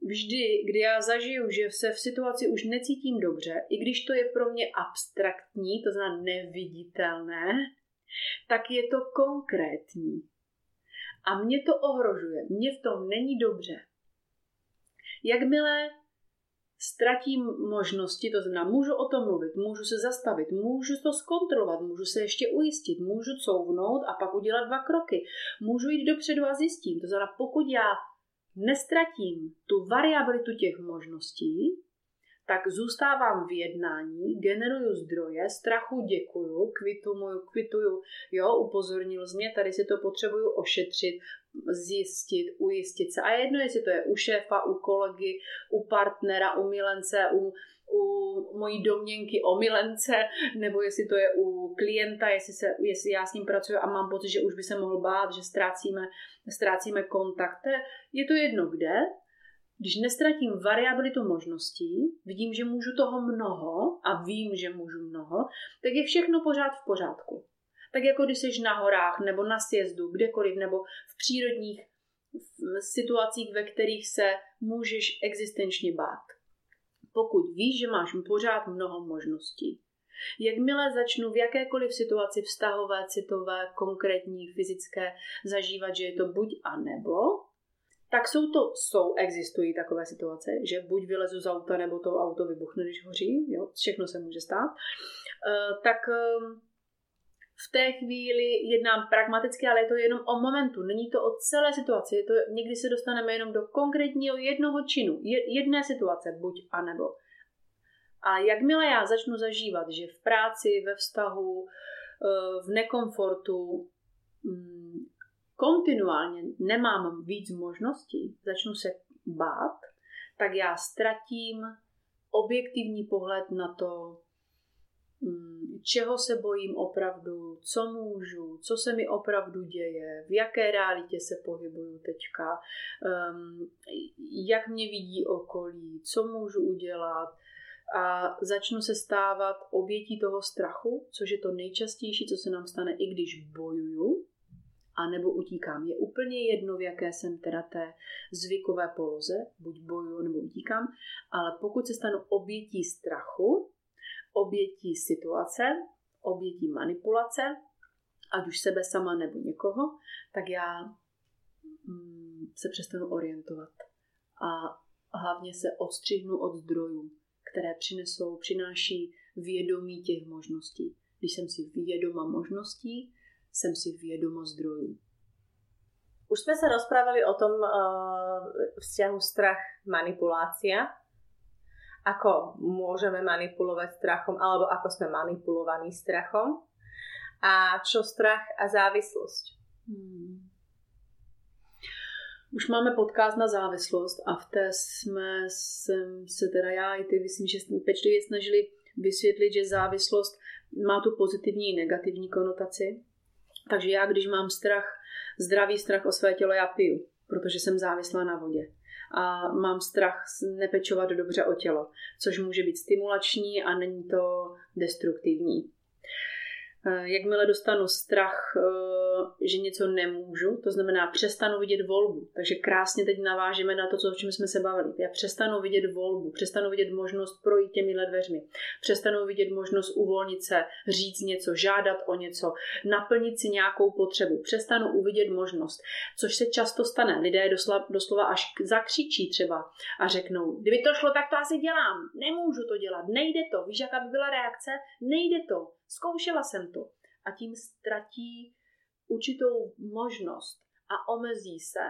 vždy, kdy já zažiju, že se v situaci už necítím dobře, i když to je pro mě abstraktní, to znamená neviditelné, tak je to konkrétní. A mě to ohrožuje, mě v tom není dobře. Jakmile ztratím možnosti, to znamená, můžu o tom mluvit, můžu se zastavit, můžu to zkontrolovat, můžu se ještě ujistit, můžu couvnout a pak udělat dva kroky, můžu jít dopředu a zjistím. To znamená, pokud já nestratím tu variabilitu těch možností, tak zůstávám v jednání, generuju zdroje, strachu děkuju, kvituju, kvituju, jo, upozornil jsi mě, tady si to potřebuju ošetřit, zjistit, ujistit se. A jedno, jestli to je u šéfa, u kolegy, u partnera, u milence, u, u mojí domněnky o milence, nebo jestli to je u klienta, jestli, se, jestli já s ním pracuji a mám pocit, že už by se mohl bát, že ztrácíme, ztrácíme kontakt. Je to jedno kde, když nestratím variabilitu možností, vidím, že můžu toho mnoho a vím, že můžu mnoho, tak je všechno pořád v pořádku. Tak jako když jsi na horách nebo na sjezdu, kdekoliv, nebo v přírodních situacích, ve kterých se můžeš existenčně bát. Pokud víš, že máš pořád mnoho možností, Jakmile začnu v jakékoliv situaci vztahové, citové, konkrétní, fyzické zažívat, že je to buď a nebo, tak jsou to, jsou, existují takové situace, že buď vylezu z auta, nebo to auto vybuchne, když hoří, jo, všechno se může stát, uh, tak uh, v té chvíli jednám pragmaticky, ale je to jenom o momentu, není to o celé situaci, je to, někdy se dostaneme jenom do konkrétního jednoho činu, jedné situace, buď a nebo. A jakmile já začnu zažívat, že v práci, ve vztahu, eh, v nekomfortu, mm, kontinuálně nemám víc možností, začnu se bát, tak já ztratím objektivní pohled na to, mm, čeho se bojím opravdu, co můžu, co se mi opravdu děje, v jaké realitě se pohybuju teďka, um, jak mě vidí okolí, co můžu udělat a začnu se stávat obětí toho strachu, což je to nejčastější, co se nám stane, i když bojuju, a nebo utíkám. Je úplně jedno, v jaké jsem teda té zvykové poloze, buď bojuju nebo utíkám, ale pokud se stanu obětí strachu, obětí situace, obětí manipulace, ať už sebe sama nebo někoho, tak já mm, se přestanu orientovat. A hlavně se odstřihnu od zdrojů, které přinesou, přináší vědomí těch možností. Když jsem si vědoma možností, jsem si vědoma zdrojů. Už jsme se rozprávali o tom uh, vzťahu strach manipulácia. Ako môžeme manipulovať strachom, alebo ako sme manipulovaní strachom. A čo strach a závislosť? Hmm. Už máme podcast na závislost a v té jsme jsem se teda já i ty, myslím, že jsme pečlivě snažili vysvětlit, že závislost má tu pozitivní i negativní konotaci. Takže já, když mám strach, zdravý strach o své tělo, já piju, protože jsem závislá na vodě. A mám strach nepečovat dobře o tělo, což může být stimulační a není to destruktivní. Eh, jakmile dostanu strach, eh, že něco nemůžu, to znamená přestanu vidět volbu. Takže krásně teď navážeme na to, co, o čem jsme se bavili. Já přestanu vidět volbu, přestanu vidět možnost projít těmi dveřmi, přestanu vidět možnost uvolnit se, říct něco, žádat o něco, naplnit si nějakou potřebu, přestanu uvidět možnost, což se často stane. Lidé doslova, doslova až zakřičí třeba a řeknou, kdyby to šlo, tak to asi dělám, nemůžu to dělat, nejde to, víš, jaká by byla reakce, nejde to, Zkoušela jsem to. A tím ztratí určitou možnost a omezí se.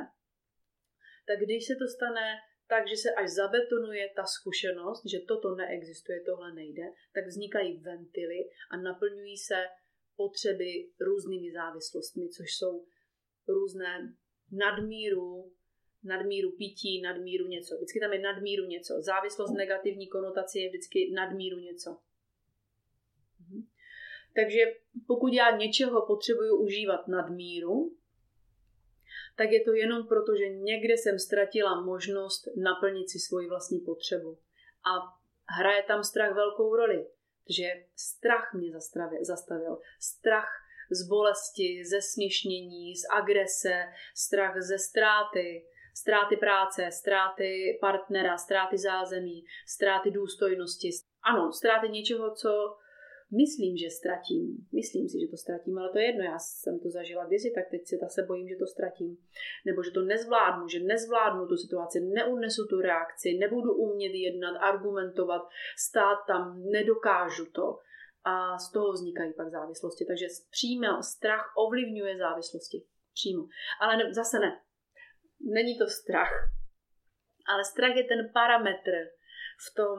Tak když se to stane tak, že se až zabetonuje ta zkušenost, že toto neexistuje, tohle nejde, tak vznikají ventily a naplňují se potřeby různými závislostmi, což jsou různé nadmíru nadmíru pití, nadmíru něco. Vždycky tam je nadmíru něco. Závislost negativní konotace je vždycky nadmíru něco. Takže pokud já něčeho potřebuju užívat nadmíru, tak je to jenom proto, že někde jsem ztratila možnost naplnit si svoji vlastní potřebu. A hraje tam strach velkou roli. Takže strach mě zastavil. Strach z bolesti, ze směšnění, z agrese, strach ze ztráty, ztráty práce, ztráty partnera, ztráty zázemí, ztráty důstojnosti. Ano, ztráty něčeho, co myslím, že ztratím. Myslím si, že to ztratím, ale to je jedno. Já jsem to zažila kdysi, tak teď se bojím, že to ztratím. Nebo že to nezvládnu, že nezvládnu tu situaci, neunesu tu reakci, nebudu umět jednat, argumentovat, stát tam, nedokážu to. A z toho vznikají pak závislosti. Takže přímo strach ovlivňuje závislosti. Přímo. Ale ne, zase ne. Není to strach. Ale strach je ten parametr v tom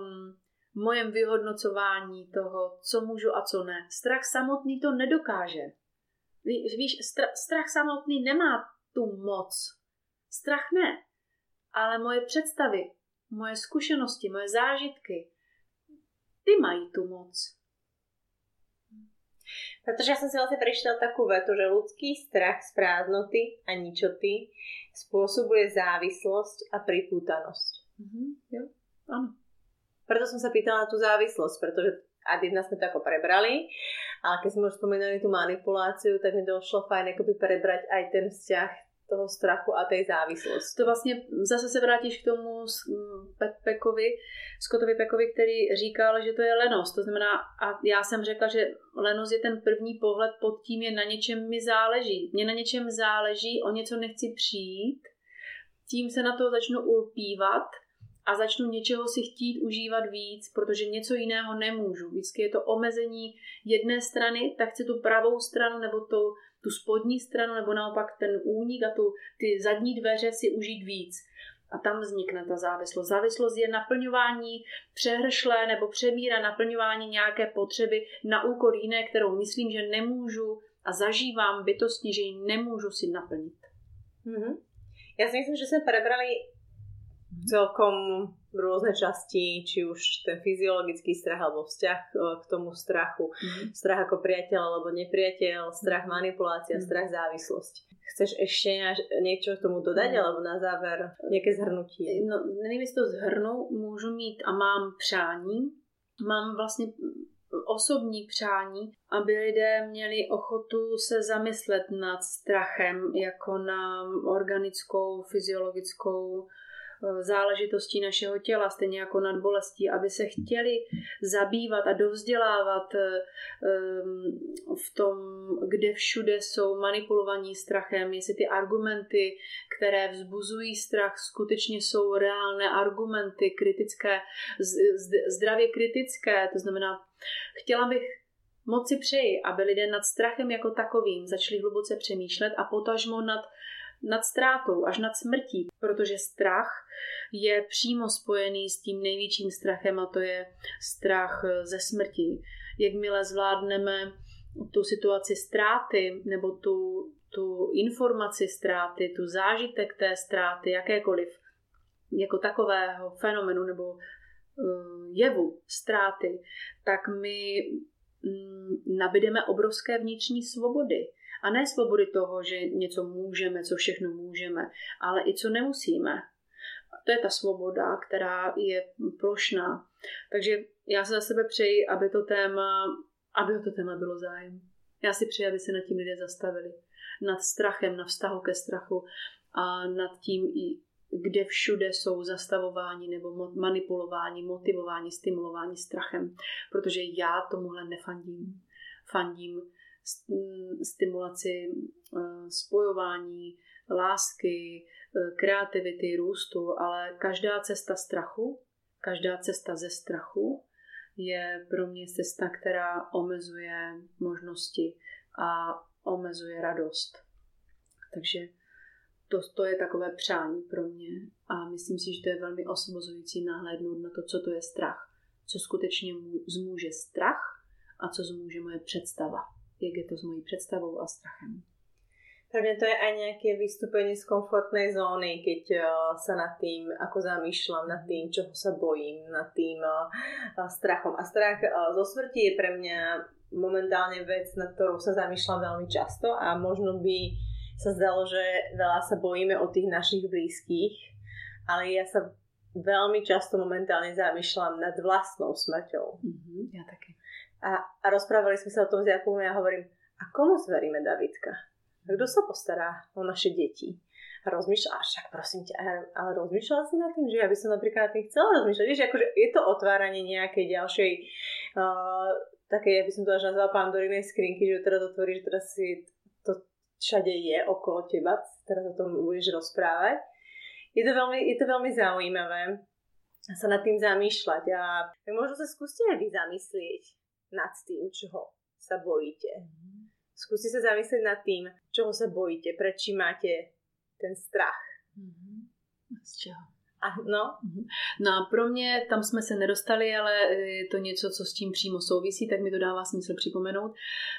mojem vyhodnocování toho, co můžu a co ne. Strach samotný to nedokáže. Víš, strach samotný nemá tu moc. Strach ne. Ale moje představy, moje zkušenosti, moje zážitky, ty mají tu moc. Protože já jsem si vlastně prečítal takú vetu, že ľudský strach z prázdnoty a ničoty spôsobuje závislosť a pripútanosť. Mm-hmm, jo, ano. Preto som sa pýtala na tú závislosť, pretože a jedna sme to ako prebrali, ale keď sme už spomínali tú manipuláciu, tak mi došlo fajn akoby prebrať aj ten vzťah toho strachu a té závislosti. To vlastně zase se vrátíš k tomu Pekovi, Scottovi Pekovi, který říkal, že to je lenost. To znamená, a já jsem řekla, že lenost je ten první pohled pod tím, je na něčem mi záleží. Mně na něčem záleží, o něco nechci přijít, tím se na to začnu ulpívat a začnu něčeho si chtít užívat víc, protože něco jiného nemůžu. Vždycky je to omezení jedné strany, tak chci tu pravou stranu nebo tu, tu spodní stranu, nebo naopak ten únik a tu, ty zadní dveře si užít víc. A tam vznikne ta závislost. Závislost je naplňování přehršlé nebo přemíra naplňování nějaké potřeby na úkor jiné, kterou myslím, že nemůžu a zažívám bytostně, že ji nemůžu si naplnit. Mm-hmm. Já si myslím, že jsme prebrali celkom rôzne časti, či už ten fyziologický strach alebo vzťah e, k tomu strachu. Mm-hmm. Strach ako priateľ alebo nepriateľ, strach manipulácia, mm-hmm. strach závislosť. Chceš ešte niečo k tomu dodať, mm. alebo na záver nejaké zhrnutí? No, nevím, jestli to zhrnu, můžu mít a mám přání. Mám vlastně osobní přání, aby lidé měli ochotu se zamyslet nad strachem jako na organickou, fyziologickou záležitostí našeho těla, stejně jako nad bolestí, aby se chtěli zabývat a dovzdělávat eh, v tom, kde všude jsou manipulovaní strachem, jestli ty argumenty, které vzbuzují strach, skutečně jsou reálné argumenty, kritické, zdravě kritické, to znamená, chtěla bych moc si přeji, aby lidé nad strachem jako takovým začali hluboce přemýšlet a potažmo nad nad ztrátou, až nad smrtí, protože strach je přímo spojený s tím největším strachem a to je strach ze smrti. Jakmile zvládneme tu situaci ztráty nebo tu, tu informaci ztráty, tu zážitek té ztráty, jakékoliv, jako takového fenomenu nebo uh, jevu ztráty, tak my mm, nabídeme obrovské vnitřní svobody. A ne svobody toho, že něco můžeme, co všechno můžeme, ale i co nemusíme. To je ta svoboda, která je plošná. Takže já se za sebe přeji, aby to téma, aby to téma bylo zájem. Já si přeji, aby se nad tím lidé zastavili. Nad strachem, na vztahu ke strachu a nad tím, kde všude jsou zastavováni nebo manipulováni, motivováni, stimulováni strachem. Protože já tomuhle nefandím. Fandím stimulaci eh, spojování, lásky, eh, kreativity, růstu, ale každá cesta strachu, každá cesta ze strachu je pro mě cesta, která omezuje možnosti a omezuje radost. Takže to, to je takové přání pro mě a myslím si, že to je velmi osvobozující nahlédnout na to, co to je strach. Co skutečně zmůže strach a co zmůže moje představa jak je to s mojí představou a strachem. Pre mňa to je aj nejaké vystúpenie z komfortnej zóny, keď uh, sa nad tým, ako zamýšľam, nad tým, čoho sa bojím, nad tým uh, strachom. A strach uh, zo smrti je pre mňa momentálne vec, nad ktorou sa zamýšľam veľmi často a možno by sa zdalo, že veľa sa bojíme o tých našich blízkych, ale ja sa veľmi často momentálne zamýšľam nad vlastnou smrťou. Mm-hmm, ja také. A, a rozprávali sme sa o tom s Jakubom a ja hovorím, a komu zveríme Davidka? kto sa postará o naše deti? A rozmýšľa, však prosím ťa, ale rozmýšľala si nad tým, že ja by som napríklad tým chcela rozmýšľať. Vieš, akože je to otváranie nejakej ďalšej, uh, také, ja by som to až nazvala pandorinej skrinky, že teraz že teraz si to všade je okolo teba, teraz o tom budeš rozprávať. Je to veľmi, je to veľmi zaujímavé sa nad tým zamýšľať a možno sa skúste aj vy zamyslieť nad tým, čoho sa bojíte. Mm-hmm Skúste sa zamyslieť nad tým, čoho sa bojíte, prečo máte ten strach. Mm-hmm. Z čeho? A, no. Mhm. no a pro mě, tam jsme se nedostali, ale je to něco, co s tím přímo souvisí, tak mi to dává smysl připomenout.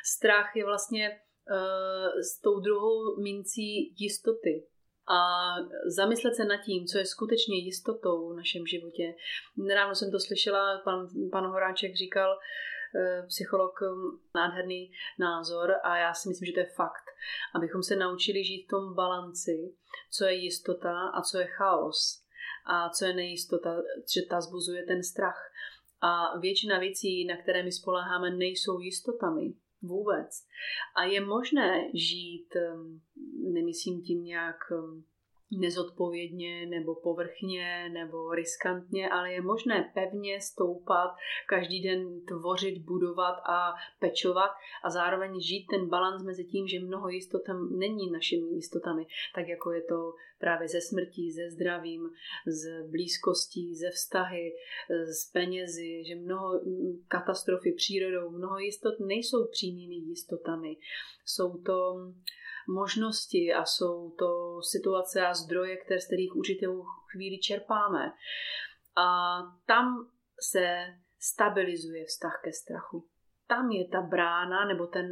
Strach je vlastně uh, s tou druhou mincí jistoty. A zamyslet se nad tím, co je skutečně jistotou v našem životě. Nedávno jsem to slyšela, pan, pan Horáček říkal, uh, psycholog eh, nádherný názor a já si myslím, že to je fakt. Abychom se naučili žít v tom balanci, co je jistota a co je chaos. A co je nejistota, že ta zbuzuje ten strach. A většina věcí, na které my spoleháme, nejsou jistotami. Vůbec. A je možné žít, eh, nemyslím tím nějak nezodpovědně nebo povrchně nebo riskantně, ale je možné pevně stoupat, každý den tvořit, budovat a pečovat a zároveň žít ten balans mezi tím, že mnoho jistot není našimi jistotami, tak jako je to právě ze smrtí, ze zdravím, z blízkostí, ze vztahy, z penězi, že mnoho katastrofy přírodou, mnoho jistot nejsou přímými jistotami. Jsou to možnosti a jsou to situace a zdroje, které, z kterých určitou chvíli čerpáme. A tam se stabilizuje vztah ke strachu. Tam je ta brána nebo ten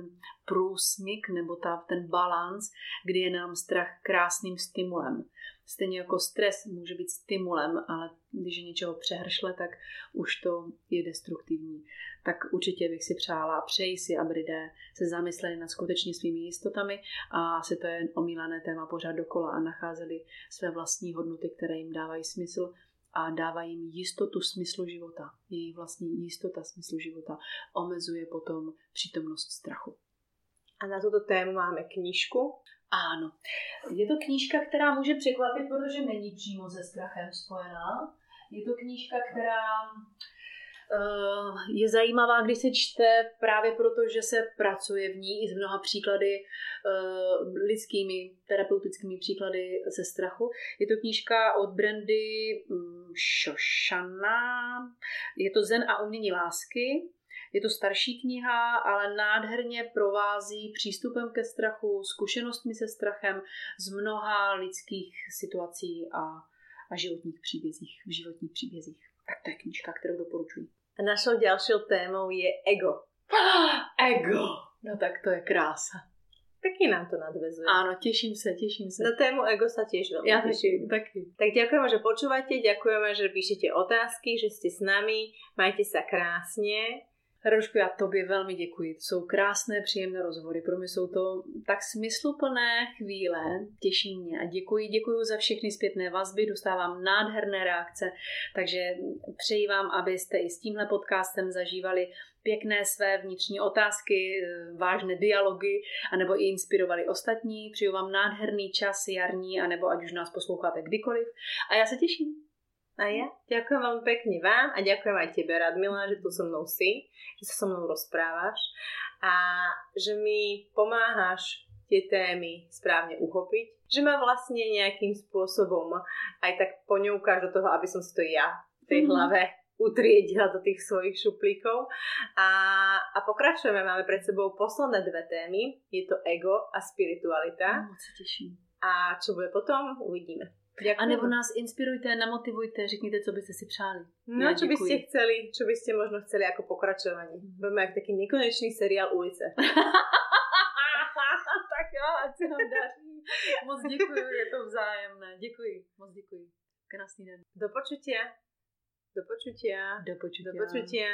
průsmyk nebo ta, ten balans, kdy je nám strach krásným stimulem. Stejně jako stres může být stimulem, ale když je něčeho přehršle, tak už to je destruktivní. Tak určitě bych si přála a přeji si, aby lidé se zamysleli nad skutečně svými jistotami a asi to je omílané téma pořád dokola a nacházeli své vlastní hodnoty, které jim dávají smysl a dávají jim jistotu smyslu života. Jejich vlastní jistota smyslu života omezuje potom přítomnost strachu. A na tuto tému máme knížku ano. Je to knížka, která může překvapit, protože není přímo se strachem spojená. Je to knížka, která uh, je zajímavá, když se čte právě proto, že se pracuje v ní i s mnoha příklady uh, lidskými, terapeutickými příklady ze strachu. Je to knížka od Brandy um, Shoshana. Je to Zen a umění lásky. Je to starší kniha, ale nádherně provází přístupem ke strachu, zkušenostmi se strachem z mnoha lidských situací a, a životních příbězích, v životních příbězích. Tak to je knižka, kterou doporučuji. A našou další témou je ego. ego! No tak to je krása. Pekne nám to nadvezuje. Áno, teším sa, teším sa. Na tému ego sa tiež veľmi ja teším. Taky. Tak ďakujeme, že počúvate, ďakujeme, že píšete otázky, že ste s nami. Majte sa krásne. Hradušku, já tobě velmi děkuji. To jsou krásné, příjemné rozhovory. Pro mě jsou to tak smysluplné chvíle. Těší mě a děkuji, děkuji za všechny zpětné vazby. Dostávám nádherné reakce, takže přeji vám, abyste i s tímhle podcastem zažívali pěkné své vnitřní otázky, vážné dialogy, anebo i inspirovali ostatní. Přeju vám nádherný čas jarní, anebo ať už nás posloucháte kdykoliv. A já se těším. A ja ďakujem veľmi pekne vám a ďakujem aj tebe, Radmila, že tu so mnou si, že sa so mnou rozprávaš a že mi pomáhaš tie témy správne uchopiť, že ma vlastne nejakým spôsobom aj tak poňoukáš do toho, aby som si to ja v tej mm. hlave utriedila do tých svojich šuplíkov. A, a pokračujeme, máme pred sebou posledné dve témy. Je to ego a spiritualita. Moc sa teším. A čo bude potom, uvidíme. Ďakujem. A nebo nás inspirujte, namotivujte, řekněte, co byste si přáli. No, ja, čo by ste chceli, čo by ste možno chceli ako pokračovanie. Budeme jak taký nekonečný seriál Ulice. tak jo, ať se nám daří. Moc děkuji, je to vzájemné. Děkuji, moc děkuji. Krásný den. Do počutia. Do počutia. Do počutia. Do počutia.